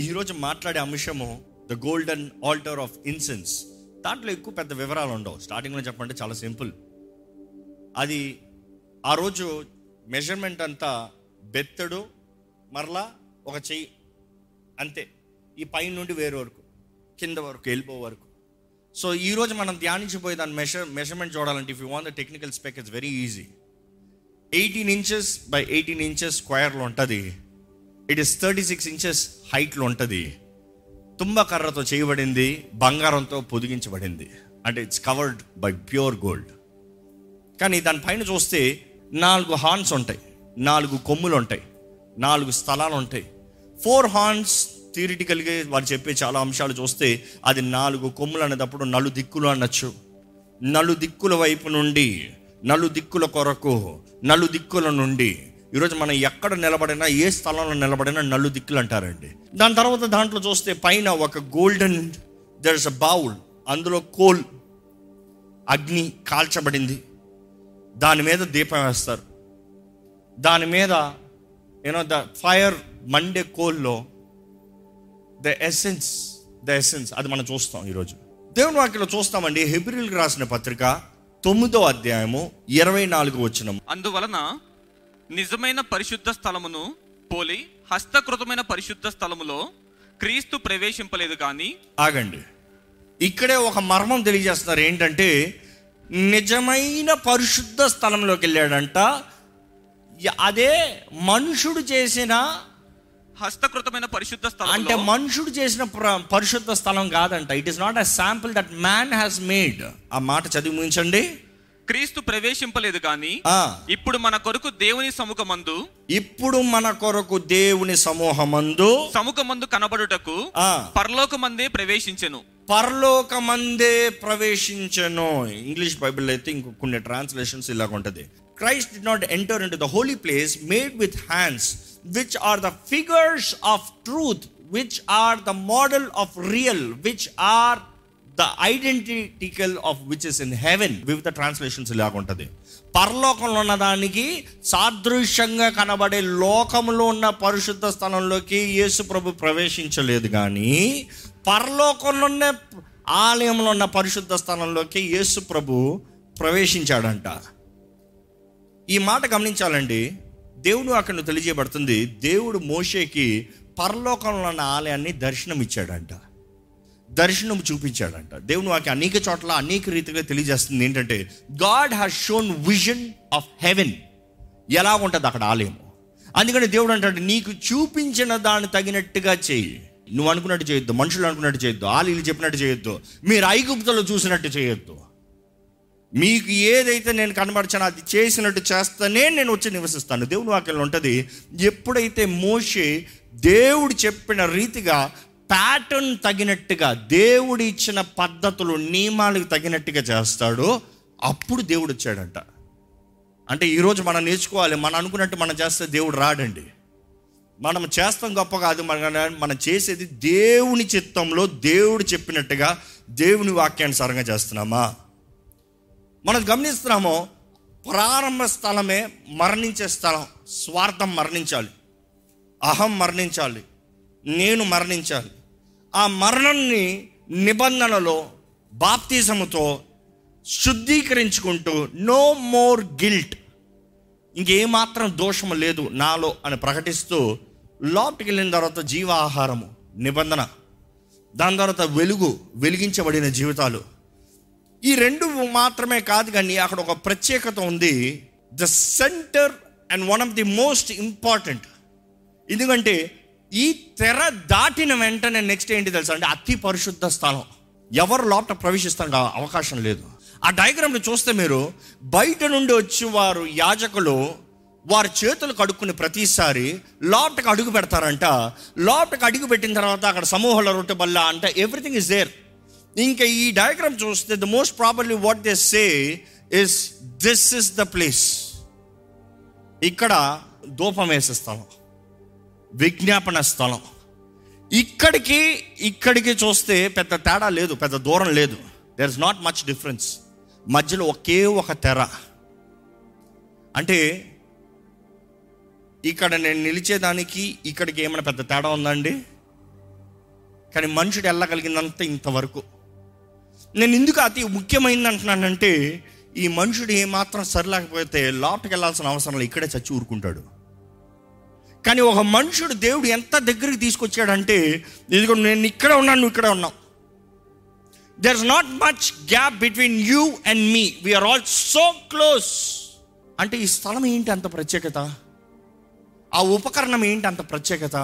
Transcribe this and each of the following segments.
ఈరోజు మాట్లాడే అంశము the golden altar of incense దాంట్లో ఎక్కువ పెద్ద వివరాలు ఉండవు. స్టార్టింగ్లో చెప్పంటే చాలా సింపుల్. అది ఆ రోజు మెజర్మెంట్ అంతా బెత్తడు మరలా ఒక చెయ్యి అంతే. ఈ పైన నుండి వేరే వరకు కింద వరకు వెళ్ళిపో వరకు. సో ఈరోజు మనం ధ్యానించిపోయే దాని మెషర్ మెషర్మెంట్ చూడాలంటే if you want the technical spec it's very easy eighteen inches by eighteen inches స్క్వేర్లో ఉంటుంది. It is thirty six inches హైట్లో ఉంటుంది. తుంబ కర్రతో చేయబడింది బంగారంతో పొదిగించబడింది. అంటే it's covered by pure gold కానీ దానిపైన చూస్తే నాలుగు హార్న్స్ ఉంటాయి నాలుగు కొమ్ములు ఉంటాయి నాలుగు స్థలాలు ఉంటాయి. ఫోర్ హార్న్స్ థియరిటికల్గా వారు చెప్పే చాలా అంశాలు చూస్తే అది నాలుగు కొమ్ములు అనేటప్పుడు నలు దిక్కులు అనొచ్చు. నలు దిక్కుల వైపు నుండి నలు దిక్కుల కొరకు నలు దిక్కుల నుండి. ఈరోజు మనం ఎక్కడ నిలబడినా ఏ స్థలంలో నిలబడినా నల్లు దిక్కులు అంటారండి దాని తర్వాత దాంట్లో చూస్తే పైన ఒక golden there is a bowl అందులో కోల్ అగ్ని కాల్చబడింది. దాని మీద దీపం వేస్తారు. దాని మీద యూనో ద ఫైర్ మండే కోల్లో ద ఎసెన్స్ ద ఎసెన్స్ అది మనం చూస్తాం ఈరోజు. దేవుని వాక్యలో చూస్తామండి హెబ్రిల్కి రాసిన పత్రిక తొమ్మిదో అధ్యాయము ఇరవై నాలుగు వచ్చిన అందువలన నిజమైన పరిశుద్ధ స్థలమును పోలి హస్తకృతమైన పరిశుద్ధ స్థలములో క్రీస్తు ప్రవేశింపలేదు కానీ ఆగండి. ఇక్కడే ఒక మర్మం తెలియజేస్తున్నారు. ఏంటంటే నిజమైన పరిశుద్ధ స్థలంలోకి వెళ్ళాడంట. అదే మనుషుడు చేసిన హస్తకృతమైన పరిశుద్ధ అంటే స్థలం మనుషుడు చేసిన ప్ర- పరిశుద్ధ స్థలం కాదంట. It is not a sample that man has made ఆ మాట చదివి ముగించండి. క్రీస్తు ప్రవేశింపలేదు కానీ ఇప్పుడు మన కొరకు దేవుని సముఖమందు ఇప్పుడు మన కొరకు దేవుని సమూహమందు సముఖమందు కనబడుటకు పరలోకమందే ప్రవేశించెను. పరలోకమందే ప్రవేశించను. ఇంగ్లీష్ బైబిల్ అయితే ఇంకో కొన్ని ట్రాన్స్లేషన్స్ ఇలాగ ఉంటుంది. Christ did not enter in the holy place made with hands which are the figures of truth which are the model of real which are the identical of which is in heaven వివిధ translations ఇలాగ ఉంటుంది. పరలోకంలో ఉన్న దానికి సాదృశ్యంగా కనబడే లోకంలో ఉన్న పరిశుద్ధ స్థలంలోకి యేసు ప్రభు ప్రవేశించలేదు కానీ పరలోకంలో ఉన్న ఆలయంలో ఉన్న పరిశుద్ధ స్థలంలోకి యేసు ప్రభు ప్రవేశించాడంట. ఈ మాట గమనించాలండి. దేవుడు అక్కడ తెలియజేయబడుతుంది దేవుడు మోషేకి పరలోకంలో ఉన్న ఆలయాన్ని దర్శనం ఇచ్చాడంట దర్శనం చూపించాడంట. దేవుని వాకి అనేక చోట్ల అనేక రీతిగా తెలియజేస్తుంది ఏంటంటే God has shown vision of heaven ఎలా ఉంటుంది అక్కడ ఆలయం? అందుకని దేవుడు అంటాడు నీకు చూపించిన దాన్ని తగినట్టుగా చేయి. నువ్వు అనుకున్నట్టు చేయొద్దు మనుషులు అనుకున్నట్టు చేయొద్దు ఆలీలు చెప్పినట్టు చేయొద్దు మీరు ఐగుప్తులో చూసినట్టు చేయొద్దు. మీకు ఏదైతే నేను కనబరిచానో అది చేసినట్టు చేస్తానే నేను వచ్చి నివసిస్తాను. దేవుని వాక్యంలో ఉంటుంది ఎప్పుడైతే మోషే దేవుడు చెప్పిన రీతిగా ప్యాటర్న్ తగినట్టుగా దేవుడు ఇచ్చిన పద్ధతులు నియమాలకు తగినట్టుగా చేస్తాడో అప్పుడు దేవుడు వచ్చాడంట. అంటే ఈరోజు మనం నేర్చుకోవాలి మనం అనుకున్నట్టు మనం చేస్తే దేవుడు రాడండి. మనం చేస్తాం గొప్ప కాదు మన మనం చేసేది దేవుని చిత్తంలో దేవుడు చెప్పినట్టుగా దేవుని వాక్యానుసారంగా చేస్తున్నామా? మనం గమనిస్తున్నాము ప్రారంభ స్థలమే మరణించే స్థలం స్వార్థం మరణించాలి. అహం మరణించాలి. నేను మరణించాలి. ఆ మరణాన్ని నిబంధనలో బాప్తిజముతో శుద్ధీకరించుకుంటూ నో మోర్ గిల్ట్ ఇంకేమాత్రం దోషము లేదు నాలో అని ప్రకటిస్తూ లోపలికి వెళ్ళిన తర్వాత జీవాహారము నిబంధన దాని తర్వాత వెలుగు వెలిగించబడిన జీవితాలు. ఈ రెండు మాత్రమే కాదు కానీ అక్కడ ఒక ప్రత్యేకత ఉంది. The centre and one of the most important ఎందుకంటే ఈ తెర దాటిన వెంటనే నెక్స్ట్ ఏంటి తెలుసా అంటే అతి పరిశుద్ధ స్థలం. ఎవరు లోపల ప్రవేశిస్తానికి అవకాశం లేదు. ఆ డయాగ్రామ్ని చూస్తే మీరు బయట నుండి వచ్చి వారు యాజకులు వారి చేతులు కడుక్కుని ప్రతిసారి లోపటకు అడుగు పెడతారంట. లోపటకు అడుగు పెట్టిన తర్వాత అక్కడ సమూహాల రొట్టె బల్ల అంట ఎవ్రీథింగ్ ఇస్ దేర్ ఇంకా ఈ డయాగ్రామ్ చూస్తే the most probably what they say is this is the place ఇక్కడ దూపం వేసే స్థలం. విజ్ఞాపన స్థలం. ఇక్కడికి ఇక్కడికి చూస్తే పెద్ద తేడా లేదు పెద్ద దూరం లేదు. There is not much difference మధ్యలో ఒకే ఒక తెర. అంటే ఇక్కడ నేను నిలిచేదానికి ఇక్కడికి ఏమైనా పెద్ద తేడా ఉందండి? కానీ మనుషుడు వెళ్ళగలిగిందంత ఇంతవరకు. నేను ఎందుకు అతి ముఖ్యమైనది అంటున్నానంటే ఈ మనుషుడు ఏమాత్రం సరిలేకపోతే లోపలికి వెళ్ళాల్సిన అవసరం లేదు. ఇక్కడే చచ్చి ఊరుకుంటాడు. కానీ ఒక మనుషుడు దేవుడు ఎంత దగ్గరికి తీసుకొచ్చాడంటే ఇదిగో నేను ఇక్కడ ఉన్నాను నువ్వు ఇక్కడ ఉన్నావు. There is not much gap between you and me we're all so close అంటే ఈ స్థలం ఏంటి అంత ప్రత్యేకత? ఆ ఉపకరణం ఏంటి అంత ప్రత్యేకత?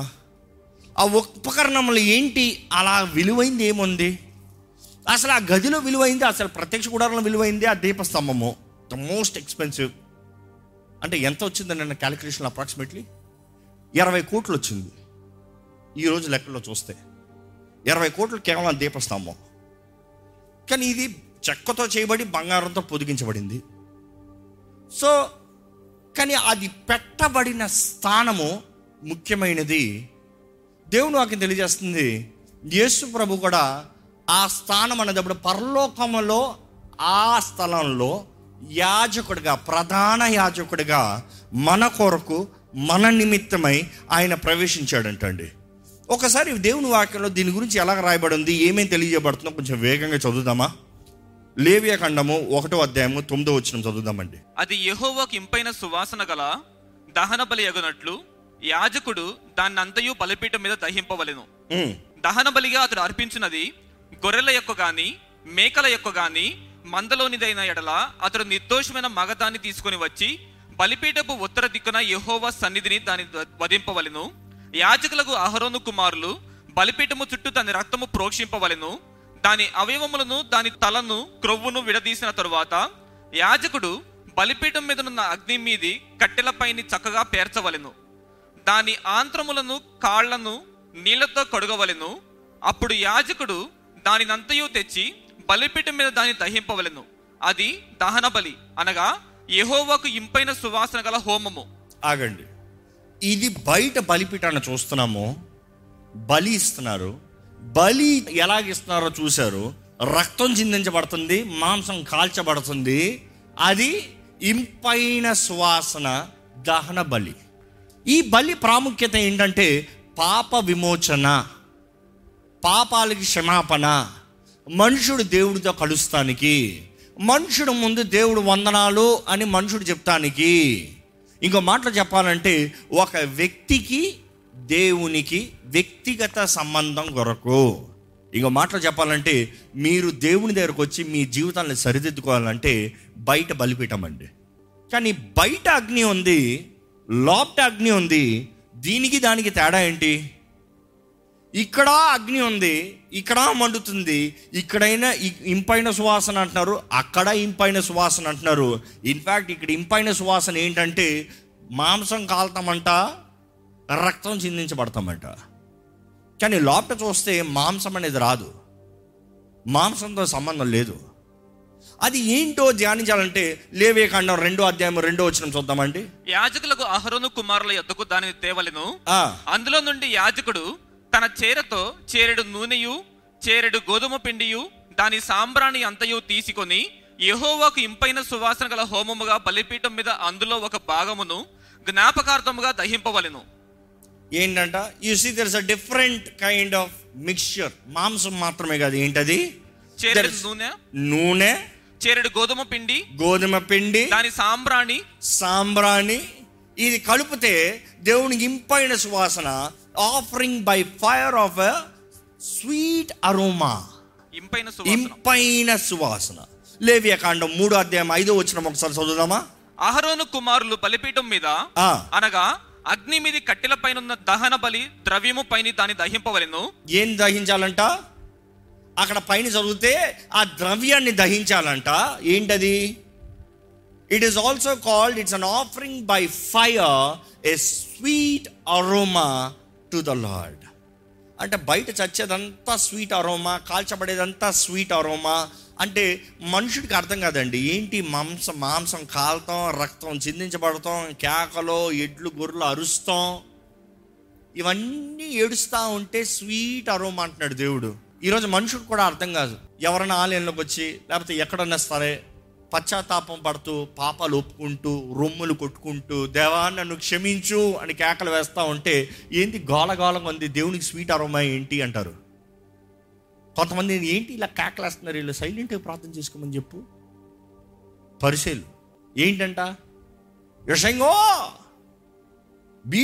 ఆ ఉపకరణములు ఏంటి? అలా విలువైంది ఏముంది? అసలు ఆ గదిలో విలువైంది అసలు ప్రత్యక్ష గుడారంలో విలువైంది ఆ దీపస్తంభము. ద మోస్ట్ ఎక్స్పెన్సివ్ అంటే ఎంత వచ్చిందండి నా క్యాలిక్యులేషన్ అప్రాక్సిమేట్లీ ఇరవై కోట్లు వచ్చింది ఈరోజు లెక్కలో చూస్తే ఇరవై కోట్లు కేవలం దీపస్తంభం. కానీ ఇది చెక్కతో చేయబడి బంగారంతో పొదిగించబడింది. సో కానీ అది పెట్టబడిన స్థానము ముఖ్యమైనది. దేవుడు నాకు తెలియజేస్తుంది యేసు ప్రభు కూడా ఆ స్థానం అనేటప్పుడు పరలోకములో ఆ స్థలంలో యాజకుడిగా ప్రధాన యాజకుడిగా మన కొరకు మన నిమిత్తమై ఆయన ప్రవేశించాడంటండి. ఒకసారి దేవుని వాక్యంలో దీని గురించి ఎలా రాయబడి ఉంది ఏమేమి తెలియజేయబడుతుందో కొంచెం వేగంగా చదువుదామా? లేవియ ఖండము ఒకటో అధ్యాయము తొమ్మిదో వచ్చిన చదువుదామండి. అది యెహోవాకు ఇంపైన సువాసన గల దహన బలి ఎగునట్లు యాజకుడు దాన్ని అంతయు బలిపీఠం మీద దహింపవలెను. దహన బలిగా అతడు అర్పించినది గొర్రెల యొక్క గాని మేకల యొక్క గాని మందలోనిదైన ఎడల అతడు నిర్దోషమైన మగదాన్ని తీసుకొని వచ్చి బలిపీఠపు ఉత్తర దిక్కున యహోవా సన్నిధిని దాని వధింపవలెను. యాజకులకు అహరోను కుమారులు బలిపీఠము చుట్టూ దాని రక్తము ప్రోక్షింపవలెను. దాని అవయవములను దాని తలను క్రొవ్వును విడదీసిన తరువాత యాజకుడు బలిపీఠం మీదనున్న అగ్ని మీది కట్టెలపైని చక్కగా పేర్చవలెను. దాని ఆంత్రములను కాళ్ళను నీళ్ళతో కడుగవలెను. అప్పుడు యాజకుడు దానినంతయు తెచ్చి బలిపీఠం మీద దాన్ని దహింపవలెను. అది దహన బలి అనగా యెహోవాకు ఇంపైన సువాసన గల హోమము. ఆగండి. ఇది బయట బలిపీఠాన్ని చూస్తున్నాము. బలి ఇస్తున్నారు. బలి ఎలాగిస్తున్నారో చూశారు. రక్తం చిందించబడుతుంది మాంసం కాల్చబడుతుంది. అది ఇంపైన సువాసన దహన బలి. ఈ బలి ప్రాముఖ్యత ఏంటంటే పాప విమోచన పాపాలకి క్షమాపణ మనుషుడు దేవుడితో కలుస్తానికి. మనుషుడు ముందు దేవుడు వందనాలు అని మనుషుడు చెప్తానికి. ఇంకో మాటలు చెప్పాలంటే ఒక వ్యక్తికి దేవునికి వ్యక్తిగత సంబంధం కొరకు. ఇంకో మాటలు చెప్పాలంటే మీరు దేవుని దగ్గరకు వచ్చి మీ జీవితాన్ని సరిదిద్దుకోవాలంటే బయట బలిపీఠం అండి. కానీ బయట అగ్ని ఉంది లోపట అగ్ని ఉంది దీనికి దానికి తేడా ఏంటి? ఇక్కడ అగ్ని ఉంది ఇక్కడ మండుతుంది ఇక్కడైనా ఇంపైన సువాసన అంటున్నారు అక్కడ ఇంపైన సువాసన అంటున్నారు. ఇన్ఫ్యాక్ట్ ఇక్కడ ఇంపైన సువాసన ఏంటంటే మాంసం కాలుతామంట రక్తం చిందించబడతామంట. కానీ లోపల చూస్తే మాంసం అనేది రాదు. మాంసంతో సంబంధం లేదు. అది ఏంటో ధ్యానించాలంటే లేవే ఖండం రెండో అధ్యాయం రెండో వచ్చిన చూద్దామండి. యాజకులకు అహరోను కుమారుల యొద్దకు దానిని తేవలెను. అందులో నుండి యాజకుడు తన చేరతో చేరెడు నూనెయు చేరెడు గోధుమ పిండియు దాని సాంబ్రాణి అంతయు తీసుకొని యెహోవాకు ఇంపైన సువాసన గల హోమముగా బలిపీఠం మీద అందులో ఒక భాగమును జ్ఞాపకార్థముగా దహింపవలెను. ఏంటంట? You see there is a different kind of mixture మాంసం మాత్రమే కాదు. ఏంటది? చేరెడు నూనె నూనె చేరెడు గోధుమ పిండి గోధుమ పిండి దాని సాంబ్రాణి సాంబ్రాణి. ఇది కలిపితే దేవునికి ఇంపైన సువాసన offering by fire of sweet aroma ఇంపైన ఇంపైన సువాసన. లేవియ కాండం మూడో అధ్యాయం ఐదో వచ్చిన ఒకసారి చదువుదామా? అహరోను కుమారులు బలిపీఠం మీద అనగా అగ్ని మీది కట్టెల పైన దహన బలి ద్రవ్యము పైన దాన్ని దహింపవలెను. ఏం దహించాలంట? అక్కడ పైన చదివితే ఆ ద్రవ్యాన్ని దహించాలంట. ఏంటది? It is also called it's an offering by fire a sweet aroma to the lord అంటే బయట చచ్చేదంతా స్వీట్ అరోమా కాల్చబడేదంతా స్వీట్ అరోమా అంటే మనుషుడికి అర్థం కాదండి. ఏంటి మాంసం మాంసం కాలుతాం రక్తం చిందించబడతాం కేకలో ఎడ్లు గొర్రెలు అరుస్తాం. ఇవన్నీ ఏడుస్తూ ఉంటే స్వీట్ అరోమా అంటున్నాడు దేవుడు. ఈరోజు మనుషుడు కూడా అర్థం కాదు. ఎవరైనా ఆలయంలోకి వచ్చి లేకపోతే ఎక్కడన్నా సరే పశ్చాత్తాపం పడుతూ పాపాలు ఒప్పుకుంటూ రొమ్ములు కొట్టుకుంటూ దేవా నన్ను క్షమించు అని కేకలు వేస్తూ ఉంటే ఏంటి గోలగోలంగా ఉంది దేవునికి స్వీట్ అరోమా ఏంటి అంటారు. కొంతమంది ఏంటి ఇలా కేకలేస్తున్నారు వీళ్ళు సైలెంట్గా ప్రార్థన చేసుకోమని చెప్పు. పరిశీలు ఏంటంట? యషంగో be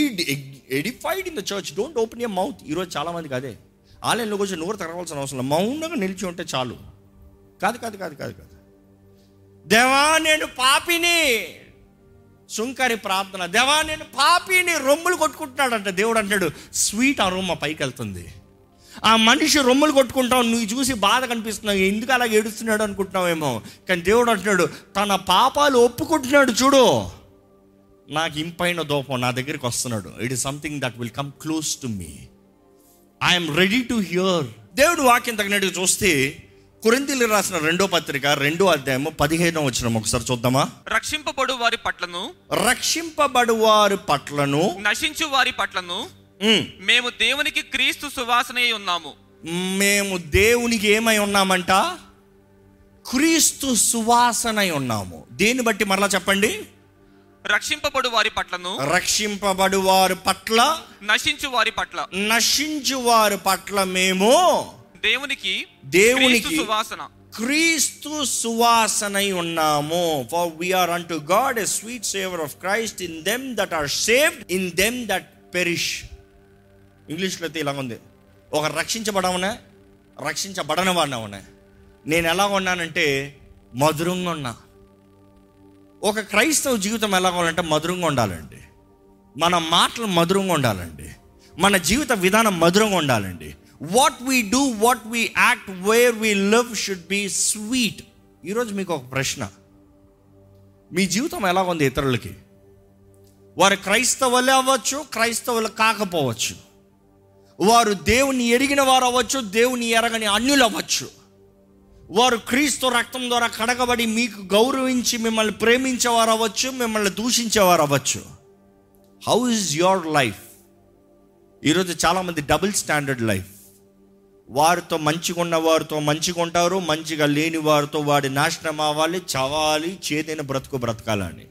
edified in the church don't open a mouth. ఈరోజు చాలామందికి అదే ఆలయంలో కొంచెం నోరు తెరవాల్సిన అవసరం మౌనంగా నిలిచి ఉంటే చాలు. కాదు కాదు కాదు కాదు కాదు. దేవా నేను పాపిని. సుంకరి ప్రార్థన. దేవా నేను పాపిని రొమ్ములు కొట్టుకుంటున్నాడంట. దేవుడు అంటాడు స్వీట్ అరుమ పైకి వెళ్తుంది ఆ మనిషి రొమ్ములు కొట్టుకుంటావు నువ్వు చూసి బాధ కనిపిస్తున్నావు. ఎందుకు అలా ఏడుస్తున్నాడు అనుకుంటున్నావేమో? కానీ దేవుడు అంటున్నాడు తన పాపాలు ఒప్పుకుంటున్నాడు చూడు. నాకు ఇంపైన దోపం నా దగ్గరికి వస్తున్నాడు. It is something that will come close to me I'm ready to hear దేవుడు వాక్యం తగినట్టుగా చూస్తే కొరింతలు రాసిన రెండో పత్రిక రెండో అధ్యాయము పదిహేనో వచ్చిన ఒకసారి చూద్దామా? రక్షింపబడు వారి పట్లను రక్షింపబడు వారి పట్లను నశించు వారి పట్లను మేము దేవునికి క్రీస్తు సువాసనే ఉన్నాము. మేము దేవునికి ఏమై ఉన్నామంట? క్రీస్తు సువాసనై ఉన్నాము. దేన్ని బట్టి మరలా చెప్పండి? రక్షింపబడు వారి పట్లను రక్షింపబడు వారి పట్ల నశించు వారి పట్ల. నశించు వారి పట్ల మేము దేవునికి దేవునికి క్రీస్తు సువాసన. క్రీస్తు సువాసనై ఉన్నాము. For we're unto God a sweet savour of Christ in them that are saved in them that perish ఇంగ్లీష్లో అయితే ఇలా ఉంది. ఒక రక్షించబడవనే? రక్షించబడని వాడినవనే? నేను ఎలా ఉన్నానంటే మధురంగా ఉన్నా. ఒక క్రైస్తవ జీవితం ఎలా ఉండాలంటే మధురంగా ఉండాలండి. మన మాటలు మధురంగా ఉండాలండి. మన జీవిత విధానం మధురంగా ఉండాలండి. What we do what we act where we live should be sweet ఈరోజు మీకు ఒక ప్రశ్న. మీ జీవితం ఎలా ఉంది ఇతరులకి? వారు క్రైస్తవులే అవ్వచ్చు క్రైస్తవులు కాకపోవచ్చు. వారు దేవుని ఎరిగిన వారు అవ్వచ్చు దేవుని ఎరగని అన్యులు అవ్వచ్చు. వారు క్రీస్తు రక్తం ద్వారా కడగబడి మీకు గౌరవించి మిమ్మల్ని ప్రేమించేవారు అవ్వచ్చు మిమ్మల్ని దూషించేవారు అవ్వచ్చు. హౌ ఇస్ యువర్ లైఫ్ ఈరోజు చాలామంది డబుల్ స్టాండర్డ్ లైఫ్ వారితో మంచిగా ఉన్న వారితో మంచిగా ఉంటారు మంచిగా లేని వారితో వాడి నాశనం అవ్వాలి చవాలి చేదైన బ్రతుకు బ్రతకాలండి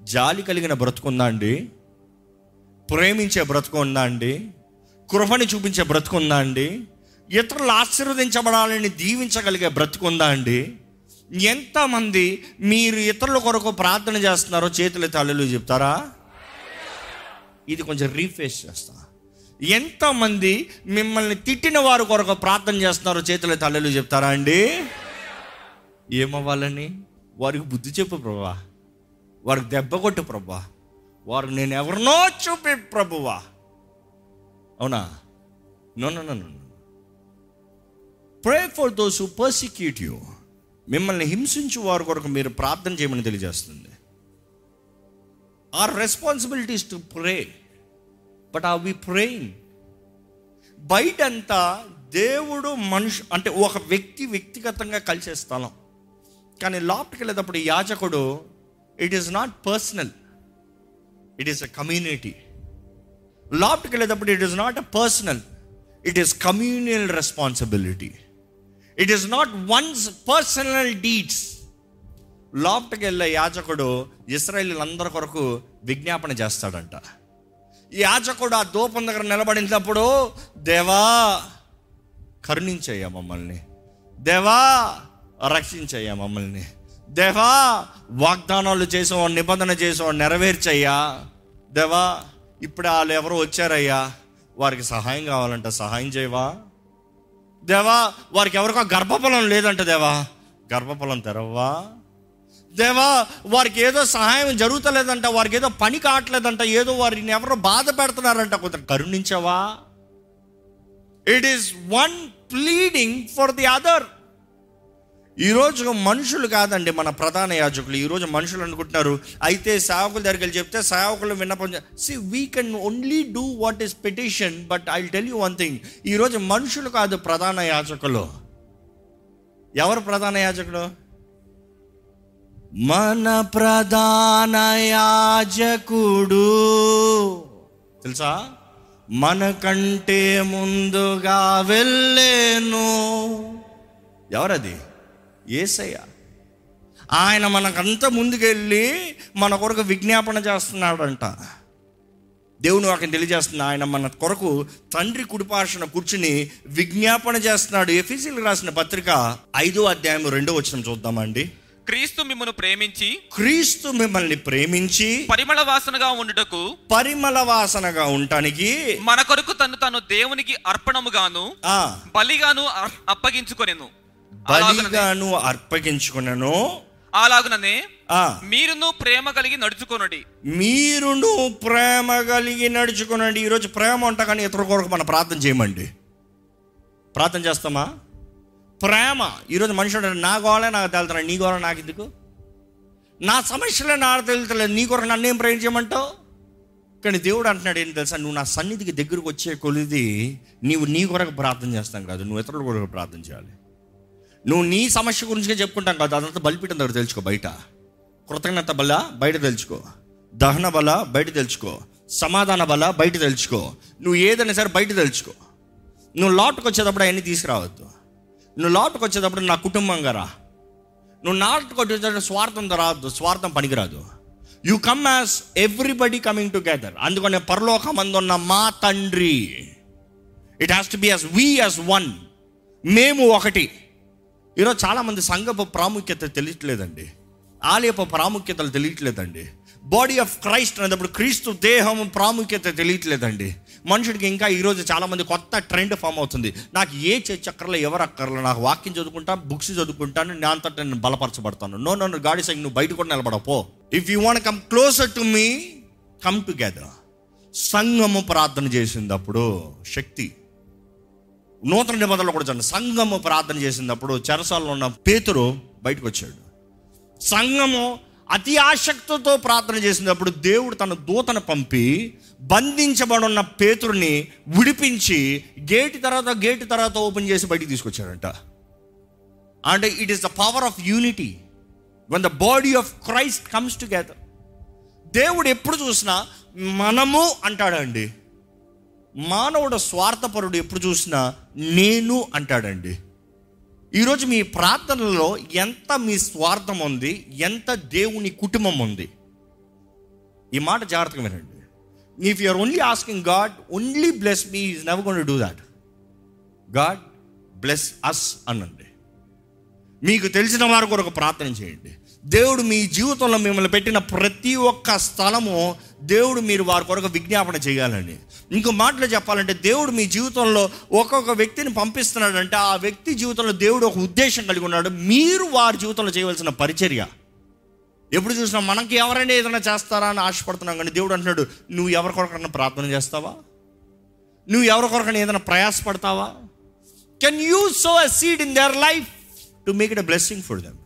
జాలి కలిగిన బ్రతుకుందా అండి ప్రేమించే బ్రతుకు ఉందా అండి కృపని చూపించే బ్రతుకుందా అండి ఇతరులు ఆశీర్వదించబడాలని దీవించగలిగే బ్రతుకుందా అండి ఎంతమంది మీరు ఇతరుల కొరకు ప్రార్థన చేస్తున్నారో చేతుల తల్లులు చెప్తారా? ఇది కొంచెం రీఫేస్ చేస్తాను ఎంతమంది మిమ్మల్ని తిట్టిన వారు కొరకు ప్రార్థన చేస్తున్నారో చేతుల తల్లులు చెప్తారా అండి? ఏమవ్వాలని వారికి బుద్ధి చెప్పు ప్రభా వారికి దెబ్బ కొట్టు ప్రభా వారికి నేను ఎవరినో చూపి ప్రభువా. అవునా? No no no pray for those who persecute you మిమ్మల్ని హింసించు వారి కొరకు మీరు ప్రార్థన చేయమని తెలియజేస్తుంది. Our responsibilities to pray but are we praying బయటంతా దేవుడు మనుషు అంటే ఒక వ్యక్తి వ్యక్తిగతంగా కలిసే స్థలం. కానీ లోపలికి వెళ్ళేటప్పుడు యాజకుడు it is not personal it is a community లోపలికి వెళ్ళేటప్పుడు it is not a personal it is communal responsibility it is not one's personal deeds లోపలికి వెళ్ళే యాజకుడు అందరి కొరకు విజ్ఞాపన చేస్తాడంట. యాజకుడు ఆ దూపం దగ్గర నిలబడినప్పుడు దేవా కరుణించయ్యా మమ్మల్ని. దేవా రక్షించయ్యా మమ్మల్ని. దేవా వాగ్దానాలు చేసేవాడు నిబంధన చేసేవాడు నెరవేర్చయ్యా. దేవా ఇప్పుడు వాళ్ళు ఎవరో వచ్చారయ్యా. వారికి సహాయం కావాలంట సహాయం చేయవా? దేవా వారికి ఎవరికో గర్భఫలం లేదంట దేవా. గర్భఫలం తెరవ్వా? దేవా వారికి ఏదో సహాయం జరుగుతలేదంట వారికి ఏదో పని కావట్లేదంట ఏదో వారిని ఎవరో బాధ పెడుతున్నారంట. కొంత కరుణించవా? It is one pleading for the other ఈరోజు మనుషులు కాదండి మన ప్రధాన యాజకులు. ఈరోజు మనుషులు అనుకుంటున్నారు అయితే సేవకుల దగ్గరికి వెళ్ళి చెప్తే సేవకులు విన్నపం so we can only do what is petition but I tell you one thing ఈరోజు మనుషులు కాదు ప్రధాన యాజకులు. ఎవరు ప్రధాన యాజకుడు మన ప్రధాన యాజకుడు. తెలుసా? మనకంటే ముందుగా వెళ్ళేను. ఎవరది? ఏసయ్య. ఆయన మనకంత ముందుకెళ్ళి మన కొరకు విజ్ఞాపన చేస్తున్నాడంట. దేవుని వాక్యం తెలియజేస్తున్న ఆయన మన కొరకు తండ్రి కుడిపార్షణ కూర్చుని విజ్ఞాపన చేస్తున్నాడు. ఎఫీసీలు రాసిన పత్రిక ఐదో అధ్యాయం రెండో వచ్చిన చూద్దామండి. క్రీస్తు మిమ్మను ప్రేమించి క్రీస్తు మిమ్మల్ని ప్రేమించి పరిమళ వాసనగా ఉండుటకు పరిమళ వాసనగా ఉండటానికి మన కొరకు తను తాను దేవునికి అర్పణముగాను ఆ. బలిగాను అప్పగించుకొనెను. బలిగాను అర్పగించుకున్నాను అలాగుననే ఆ. మీరును ప్రేమ కలిగి నడుచుకొనుడి. మీరును ప్రేమ కలిగి నడుచుకునండి. ఈరోజు ప్రేమ ఉంటా కానీ ఇతర కొరకు మనం ప్రార్థన చేయమండి. ప్రార్థన చేస్తామా? ప్రేమ. ఈరోజు మనుషుడు నా గోళే నాకు తేలుతున్నాడు నీ గోళ నాకు ఎందుకు నా సమస్యలే నాకు తెలుతలేదు నీ కొరకు నన్నేం ప్రేమ చేయమంటావు కానీ దేవుడు అంటున్నాడు ఏంటి తెలుసా? నువ్వు నా సన్నిధికి దగ్గరకు వచ్చే కొలిది నీవు నీ కొరకు ప్రార్థన చేస్తాం కాదు నువ్వు ఇతరుల కొరకు ప్రార్థన చేయాలి. నువ్వు నీ సమస్య గురించి చెప్పుకుంటాం కాదు అదంతా బలిపీఠం దగ్గర తెలుసుకో బయట. కృతజ్ఞత బల బయట తెలుసుకో దహన బల బయట తెలుసుకో సమాధాన బల బయట తెలుసుకో నువ్వు ఏదైనా సరే బయట తెలుసుకో నువ్వు లోటుకు వచ్చేటప్పుడు అవన్నీ తీసుకురావద్దు. నువ్వు లోటుకు వచ్చేటప్పుడు నా కుటుంబంగా రా నువ్వు నాటుకు వచ్చేటప్పుడు స్వార్థం రాదు స్వార్థం పనికిరాదు. You come as everybody coming together అందుకనే పరలోకమందున్న మా తండ్రి. It has to be as we as one మేము ఒకటి. ఈరోజు చాలామంది సంఘపు ప్రాముఖ్యత తెలియట్లేదండి. ఆలయపు ప్రాముఖ్యతలు తెలియట్లేదండి. బాడీ ఆఫ్ క్రైస్ట్ అనేటప్పుడు క్రీస్తు దేహం ప్రాముఖ్యత తెలియట్లేదండి. మనుషుడికి ఇంకా ఈరోజు చాలామంది కొత్త ట్రెండ్ ఫామ్ అవుతుంది. నాకు ఏ చర్చ్ అక్కర్లో ఎవరు అక్కర్లో నాకు వాక్యం చదువుకుంటా బుక్స్ చదువుకుంటాను నేను అంతటా నేను బలపరచబడతాను. నో నో గాడి సైకి నువ్వు బయట కూడా నిలబడపో if you want come closer to me come together సంఘము ప్రార్థన చేసినప్పుడు శక్తి. నూతన నిబంధనలు కూడా చూడండి. సంఘము ప్రార్థన చేసినప్పుడు చెరసాలలో ఉన్న పేతురు బయటకు వచ్చాడు. సంఘము అతి ఆసక్తితో ప్రార్థన చేసినప్పుడు దేవుడు తన దూతను పంపి బంధించబడున్న పేతురుని విడిపించి గేటు తర్వాత గేటు తర్వాత ఓపెన్ చేసి బయటికి తీసుకొచ్చాడంట. అంటే it is the power of unity when the body of Christ comes together దేవుడు ఎప్పుడు చూసినా మనము అంటాడండి. మానవుడు స్వార్థపరుడు ఎప్పుడు చూసినా నేను అంటాడండి. ఈరోజు మీ ప్రార్థనలో ఎంత మీ స్వార్థం ఉంది ఎంత దేవుని కుటుంబం ఉంది? ఈ మాట జాగ్రత్తగా వినండి. If you're only asking God only bless me is never gonna do that God bless us అనండి. మీకు తెలిసిన వారి కొరకు ప్రార్థన చేయండి. దేవుడు మీ జీవితంలో మిమ్మల్ని పెట్టిన ప్రతి ఒక్క స్థలము దేవుడు మీరు వారి కొరకు విజ్ఞాపన చేయాలండి. ఇంకో మాటలో చెప్పాలంటే దేవుడు మీ జీవితంలో ఒక్కొక్క వ్యక్తిని పంపిస్తున్నాడంటే ఆ వ్యక్తి జీవితంలో దేవుడు ఒక ఉద్దేశం కలిగి ఉన్నాడు. మీరు వారి జీవితంలో చేయవలసిన పరిచర్య. ఎప్పుడు చూసినా మనకి ఎవరైనా ఏదైనా చేస్తారా అని ఆశపడుతున్నాం కానీ దేవుడు అంటున్నాడు నువ్వు ఎవరి కొరకన్నా ప్రార్థన చేస్తావా? నువ్వు ఎవరి కొరకన్నా ఏదైనా ప్రయాసపడతావా? Can you sow a seed in their life to make it a blessing for them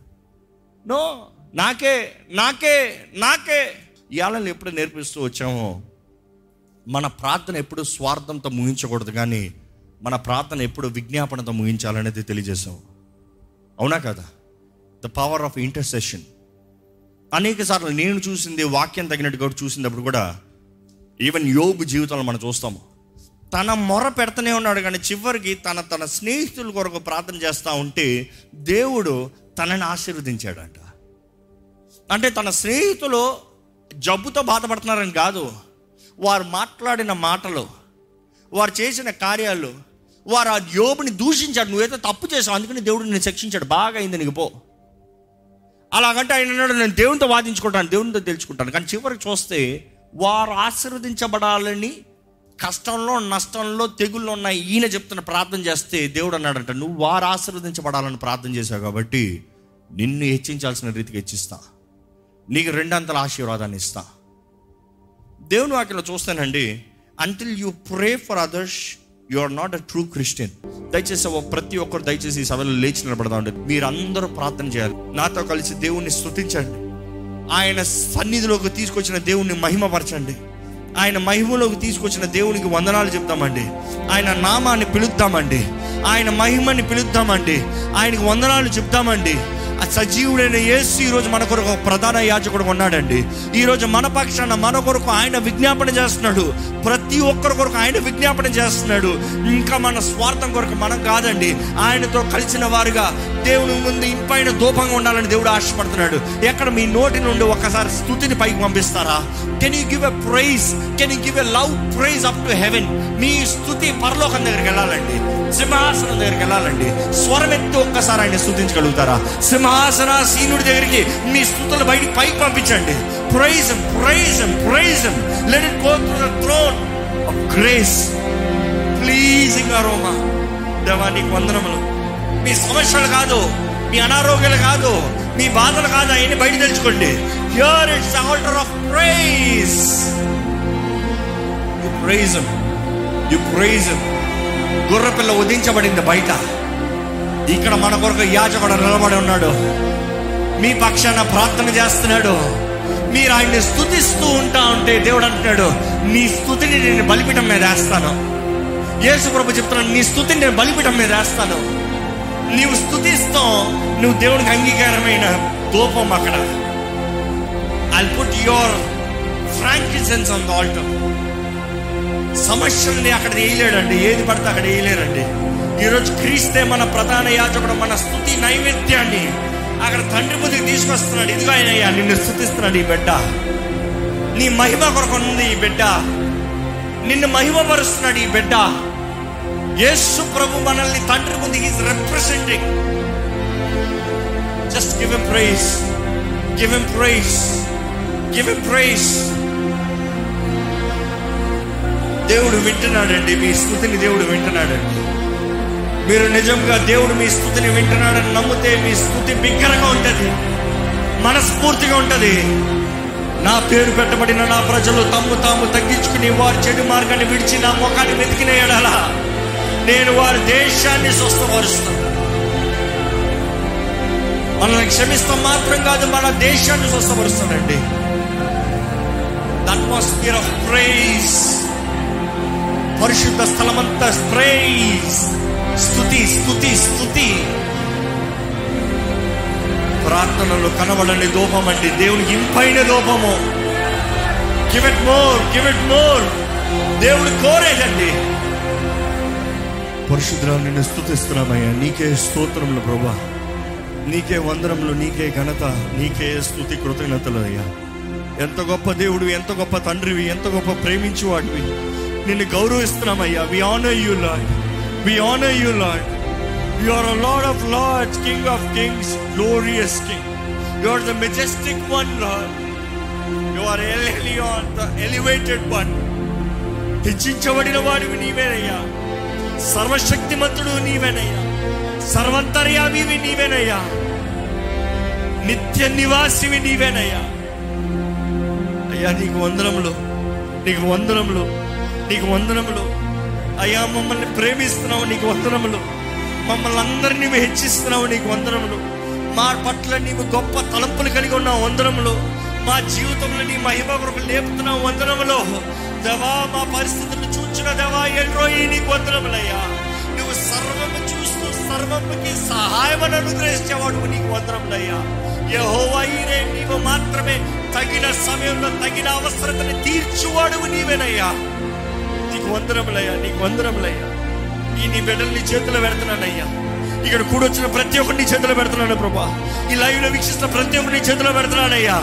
no నాకే నాకే నాకే ఇవాళ ఎప్పుడు నేర్పిస్తూ వచ్చామో మన ప్రార్థన ఎప్పుడు స్వార్థంతో ముగించకూడదు కానీ మన ప్రార్థన ఎప్పుడు విజ్ఞాపనతో ముగించాలనేది తెలియజేసాం అవునా కదా? ద పవర్ ఆఫ్ ఇంటర్సెషన్ అనేక సార్లు నేను చూసింది వాక్యం తగినట్టుగా చూసినప్పుడు కూడా ఈవెన్ యోబు జీవితంలో మనం చూస్తాము తన మొర పెడతనే ఉన్నాడు కానీ చివరికి తన తన స్నేహితుల కొరకు ప్రార్థన చేస్తూ ఉంటే దేవుడు తనని ఆశీర్వదించాడంట. అంటే తన స్నేహితులు జబ్బుతో బాధపడుతున్నారని కాదు. వారు మాట్లాడిన మాటలు వారు చేసిన కార్యాలు వారు ఆ యోబుని దూషించాడు నువ్వేదో తప్పు చేసావు అందుకని దేవుడు నేను శిక్షించాడు. బాగా అయింది నీకు పో. అలాగంటే ఆయన అన్నాడు నేను దేవునితో వాదించుకుంటాను దేవునితో తెలుసుకుంటాను. కానీ చివరికి చూస్తే వారు ఆశీర్వదించబడాలని కష్టంలో నష్టంలో తెగుల్లో ఉన్న ఈయన చెప్తున్న ప్రార్థన చేస్తే దేవుడు అన్నాడంట నువ్వు వారు ఆశీర్వదించబడాలని ప్రార్థన చేశావు కాబట్టి నిన్ను హెచ్చించాల్సిన రీతికి హెచ్చిస్తాను నీకు రెండంతల ఆశీర్వాదాన్ని ఇస్తా. దేవుని వాక్యలో చూస్తానండి until you pray for others you are not a true Christian దయచేసి ఓ ప్రతి ఒక్కరు దయచేసి ఈ సభలో లేచి నిలబడదా ఉండండి. మీరందరూ ప్రార్థన చేయాలి. నాతో కలిసి దేవుణ్ణి స్థుతించండి ఆయన సన్నిధిలోకి తీసుకొచ్చిన దేవుణ్ణి మహిమపరచండి. ఆయన మహిమలోకి తీసుకొచ్చిన దేవునికి వందనాలు చెప్తామండి. ఆయన నామాన్ని పిలుద్దామండి. ఆయన మహిమని పిలుద్దామండి. ఆయనకి వందనాలు చెప్తామండి. ఆ సజీవుడైన యేసు ఈ రోజు మన కొరకు ఒక ప్రధాన యాజకుడు ఉన్నాడండి. ఈ రోజు మన పక్షాన మన కొరకు ఆయన విజ్ఞాపన చేస్తున్నాడు. ప్రతి ఒక్కరి కొరకు ఆయన విజ్ఞాపన చేస్తున్నాడు. ఇంకా మన స్వార్థం కొరకు మనం కాదండి. ఆయనతో కలిసిన వారుగా దేవుని ముందు ఇంపైన దూపంగా ఉండాలని దేవుడు ఆశపడుతున్నాడు. ఎక్కడ మీ నోటి నుండి ఒకసారి స్థుతిని పైకి పంపిస్తారా? Can you give a praise can you give a love praise up to heaven మీ స్థుతి పరలోకం దగ్గరికి వెళ్ళాలండి. సింహాసనం దగ్గరికి వెళ్ళాలండి. స్వరం ఎత్తి ఒక్కసారి ఆయన స్థుతించగలుగుతారా? సింహ సీనుడి దగ్గరికి మీ స్థుతులు బయటికి పైకి పంపించండి. Praise praise praise let it go to the throne of grace pleasing aroma దేవా నీకు వందనములు. మీ సమస్యలు కాదు మీ అనారోగ్యాలు కాదు మీ బాధలు కాదు అవన్నీ బయట తెలుసుకోండి here it's altar of praise you praise you praise గుర్రపిల్ల ఉదించబడింది బయట. ఇక్కడ మన కొరకు యాజకుడు నిలబడి ఉన్నాడు. మీ పక్షాన ప్రార్థన చేస్తున్నాడు. మీరు ఆయన్ని స్థుతిస్తూ ఉంటా ఉంటే దేవుడు అంటున్నాడు నీ స్థుతిని నేను బలిపీఠం మీద వేస్తాను. యేసు ప్రభు నీ స్థుతిని నేను బలిపీఠం మీద వేస్తాను. నీవు స్థుతిస్తాం నువ్వు దేవునికి అంగీకారమైన దూపం అక్కడ. I put your frankincense on the altar సమస్యల్ని అక్కడ వేయలేడండి ఏది పడితే అక్కడ వేయలేరండి. ఈరోజు క్రీస్తే మన ప్రధాన యాజకుడు మన స్థుతి నైవేద్యాన్ని అక్కడ తండ్రి ముందుకు తీసుకొస్తున్నాడు. ఇదిగో ఆయనయ్యా నిన్ను స్థుతిస్తున్నాడు ఈ బిడ్డ. నీ మహిమ కొరకు ఉంది ఈ బిడ్డ. నిన్ను మహిమపరుస్తున్నాడు ఈ బిడ్డ. యేసు ప్రభు మనల్ని తండ్రి ముందు is representing just give M praise give M praise give M praise దేవుడు వింటున్నాడండి. మీ స్థుతిని దేవుడు వింటున్నాడండి. మీరు నిజంగా దేవుడు మీ స్థుతిని వింటున్నాడని నమ్మితే మీ స్థుతి బిగ్గరగా ఉంటుంది. మనస్ఫూర్తిగా ఉంటుంది. నా పేరు పెట్టబడిన నా ప్రజలు తమ్ము తాము తగ్గించుకుని వారి చెడు మార్గాన్ని విడిచి నా ముఖాన్ని వెతికిన ఎడల నేను వారి దేశాన్ని స్వస్థపరుస్తాను. మనల్ని క్షమిస్తాం మాత్రం కాదు మన దేశాన్ని స్వస్థపరుస్తానండి అట్మాస్ఫియర్ ఆఫ్ ప్రైజ్ పరిశుద్ధ స్థలమంతా ప్రైజ్ స్థుతి స్థుతి స్థుతి ప్రార్థనలో కనబడని దూపం అండి దేవునికి ఇంపైన దూపము give it more give it more దేవుడు కోరేదండి. పరిశుద్ధులు నిన్ను స్థుతిస్తున్నామయ్యా నీకే స్తోత్రములు ప్రభా. నీకే వందనములు నీకే ఘనత నీకే స్థుతి కృతజ్ఞతలు అయ్యా. ఎంత గొప్ప దేవుడివి ఎంత గొప్ప తండ్రివి ఎంత గొప్ప ప్రేమించువాడివి. నిన్ను గౌరవిస్తున్నామయ్యా. We honour you Lord we honour you Lord you are a Lord of Lords king of kings glorious king you are the majestic one Lord you are Elyon the elevated one. హెచ్చించబడిన వాడివి నీవేనయ్యా సర్వశక్తిమంతుడు నీవేనయ్యా సర్వంతర్యామివి నీవేనయ్యా నిత్య నివాసివి నీవేనయ్యా అయ్యా నీకు వందనములు నీకు వందనములు నీకు వందనములు అయ్యా మమ్మల్ని ప్రేమిస్తున్నావు నీకు వందనములు. మమ్మల్ని అందరినీ నీవు హెచ్చిస్తున్నావు నీకు వందనములు. మా పట్ల నీవు గొప్ప తలంపులు కలిగి ఉన్నావు వందనములు. మా జీవితంలో నీ మహిమ కొరకు లేపుతున్నావు వందనములో. దేవా మా పరిస్థితులను చూచిన దేవా ఎల్రోయి నీకు వందనములయ్యా నువ్వు సర్వము చూస్తూ సర్వముకి సహాయమని అనుగ్రహించేవాడు నీకు వందనములయ్యా యహోవాయిరే నీవు మాత్రమే తగిన సమయంలో తగిన అవసరతని తీర్చువాడు నీవేనయ్యా. నీకు వందరములయ్యా నీకు వందరములయ్యా ఈ నీ బిడ్డల్ని చేతిలో పెడుతున్నానయ్యా. ఇక్కడ కూడొచ్చిన ప్రతి ఒక్కరిని చేతిలో పెడుతున్నాను ప్రభా. ఈ లైవ్లో వీక్షిస్తున్న ప్రతి ఒక్కరిని చేతిలో పెడుతున్నానయ్యా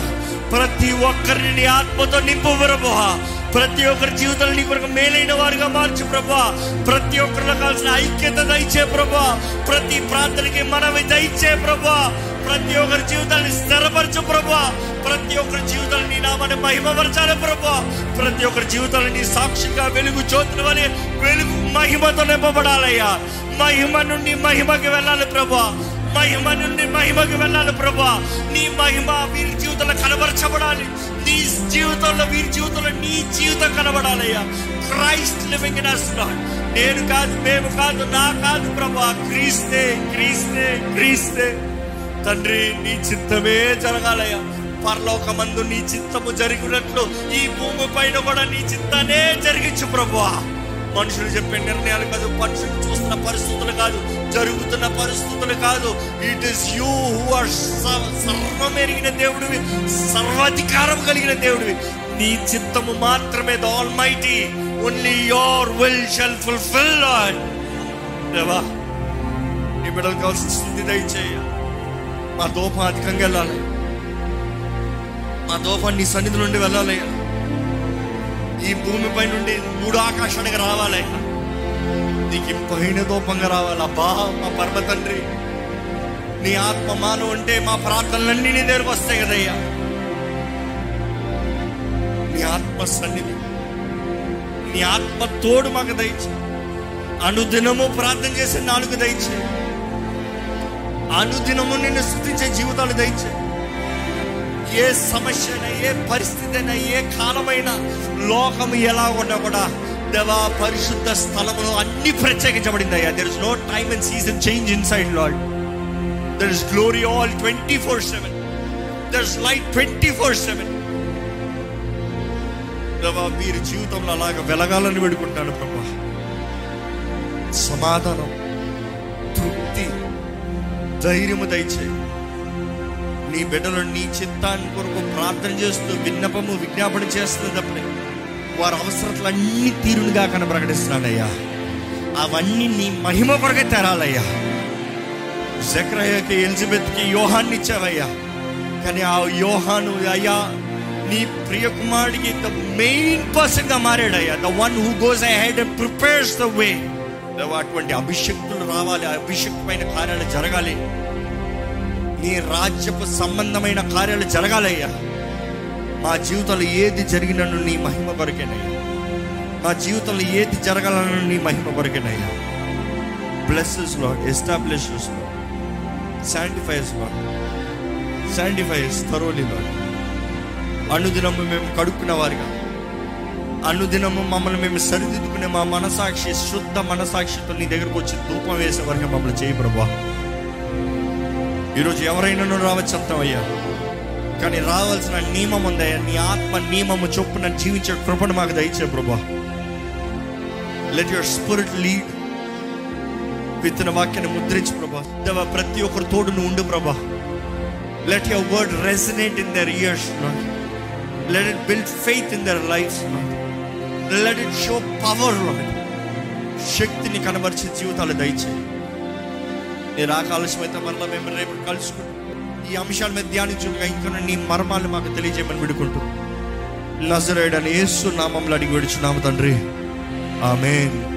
ప్రతి ఒక్కరిని నీ ఆత్మతో నింపు ప్రభా. ప్రతి ఒక్కరి జీవితంలో నీ కొరకు మేలైన వారుగా మార్చు ప్రభా. ప్రతి ఒక్కరిలో కావాల్సిన ఐక్యత దయచే ప్రభా. ప్రతి ప్రార్థనకి మనవి దయచే ప్రభా. ప్రతి ఒక్కరి జీవితాన్ని స్థిరపరచు ప్రభా. ప్రతి ఒక్కరి జీవితాన్ని నీ నామాన్ని మహిమపరచాలి ప్రభా. ప్రతి ఒక్కరి జీవితాన్ని నీ సాక్షిగా వెలుగు జ్యోతుల వలె వెలుగు మహిమతో నింపబడాలయ్యా. మహిమ నుండి మహిమకి వెళ్ళాలి ప్రభా. మహిమ నుండి మహిమకి వెళ్ళాలి ప్రభా. నీ మహిమ వీరి జీవితంలో కనబరచబడాలి. నీ జీవితంలో వీరి జీవితంలో నీ జీవితం కనబడాలయ్యా క్రైస్ట్ లివింగ్ ఇన్ అస్ నేను కాదు మేము కాదు నా కాదు ప్రభా. క్రీస్తే క్రీస్తే క్రీస్తే. తండ్రి నీ చిత్తమే జరగాలయ్యా పరలోకమందు నీ చిత్తము జరిగినట్లు ఈ భూమి పైన కూడా నీ చిత్తనే జరిగించు ప్రభువా మనుషులు చెప్పే నిర్ణయాలు కాదు మనుషులు చూస్తున్న పరిస్థితులు కాదు జరుగుతున్న పరిస్థితులు కాదు. It is you who are సర్వం ఎరిగిన దేవుడివి సర్వాధికారం కలిగిన దేవుడివి. నీ చిత్తము మాత్రమే the almighty only your will shall fulfil దేవా నీ బిడ్డలు కావాల్సిన స్థితి దయచేయ. మా దోపం అధికంగా వెళ్ళాలి. మా దోపం నీ సన్నిధి నుండి వెళ్ళాలి ఈ భూమిపై నుండి మూడు ఆకాశానికి రావాలి. నీకు పైన దూపంగా రావాలి. అబ్బా మా పరమ తండ్రి నీ ఆత్మ మాను ఉంటే మా ప్రార్థనలన్నీ నీ దగ్గరకు వస్తాయి కదయ్యా. నీ ఆత్మ సన్నిధి నీ ఆత్మ తోడు మాకు దయచే. అనుదినము ప్రార్థన చేసే నాలుగు దయచే. అనుదినము నిన్ను స్థుతించే జీవితాలు దయచే. ఏ సమస్య అయినా ఏ పరిస్థితి అయినా ఏ కాలమైనా లోకం ఎలా ఉన్నా కూడా దేవా పరిశుద్ధ స్థలములో అన్ని ప్రత్యేకించబడింది అయ్యా. There is no time and season change inside Lord there is glory all twenty four seven there is light twenty four seven దేవా మీరు జీవితంలో అలాగ వెలగాలని పెడుకుంటాను ప్రభా. సమాధానం తృప్తి ధైర్యము దయచేయి నీ బిడ్డలు నీ చిత్తాన్ని కొరకు ప్రార్థన చేస్తూ విన్నపము విజ్ఞాపన చేస్తున్నప్పుడు వారి అవసరతలన్నీ తీరునిగా కన ప్రకటిస్తున్నాడయ్యా అవన్నీ నీ మహిమ కొరకే తెరాలయ్యా. జక్రయ్యకి ఎలిజబెత్కి యోహాన్ని ఇచ్చావయ్యా. కానీ ఆ యోహాను అయ్యా నీ ప్రియ కుమారుడికి ద మెయిన్ పర్సన్గా మారాడయ్యా. The one who goes ahead prepares the way. అటువంటి అభిషక్తులు రావాలి అభిషక్తమైన కార్యాలు జరగాలి. నీ రాజ్యపు సంబంధమైన కార్యాలు జరగాలయ్యా. మా జీవితంలో ఏది జరిగినను నీ మహిమ కొరకేనయ్యా. మా జీవితంలో ఏది జరగాలను నీ మహిమ కొరకేనయ్యా. బ్లెస్సెస్లో ఎస్టాబ్లిషెస్లో శాంటిఫైస్లో శాంటిఫైస్ థరోలీ అనుదినము మేము కడుక్కున్న వారిగా. అనుదినము మమ్మల్ని మేము సరిదిద్దుకునే మా మనసాక్షి శుద్ధ మనసాక్షితో నీ దగ్గరకు వచ్చి ధూపం వేసే వరకు మమ్మల్ని చేయి ప్రభా ఈరోజు ఎవరైనా రావచ్చు అంటామయ్యా కానీ రావాల్సిన నియమం ఉందయ్యా నీ ఆత్మ నియమము చొప్పున జీవించే కృపను మాకు దయచే ప్రభా. లెట్ యువర్ స్పిరిట్ లీడ్ విత్తన వాక్యాన్ని ముద్రించు ప్రభా. దేవా ప్రతి ఒక్కరు తోడు నువ్వు ఉండు ప్రభా. Let your word resonate in their ears let it build faith in their life let it show power శక్తిని కనబరిచే జీవితాలు దయచేయి. నీ రాకాలస్యమైతే మరలా మేము రేపు కలుసుకుంటాం ఈ అంశాల మీద ధ్యానించుగా ఇంకా నీ మర్మాలు మాకు తెలియజేయమని విడుకుంటూ నజరేడని యేసు నామంలో అడిగి విడుచున్నాము తండ్రి. ఆమెన్.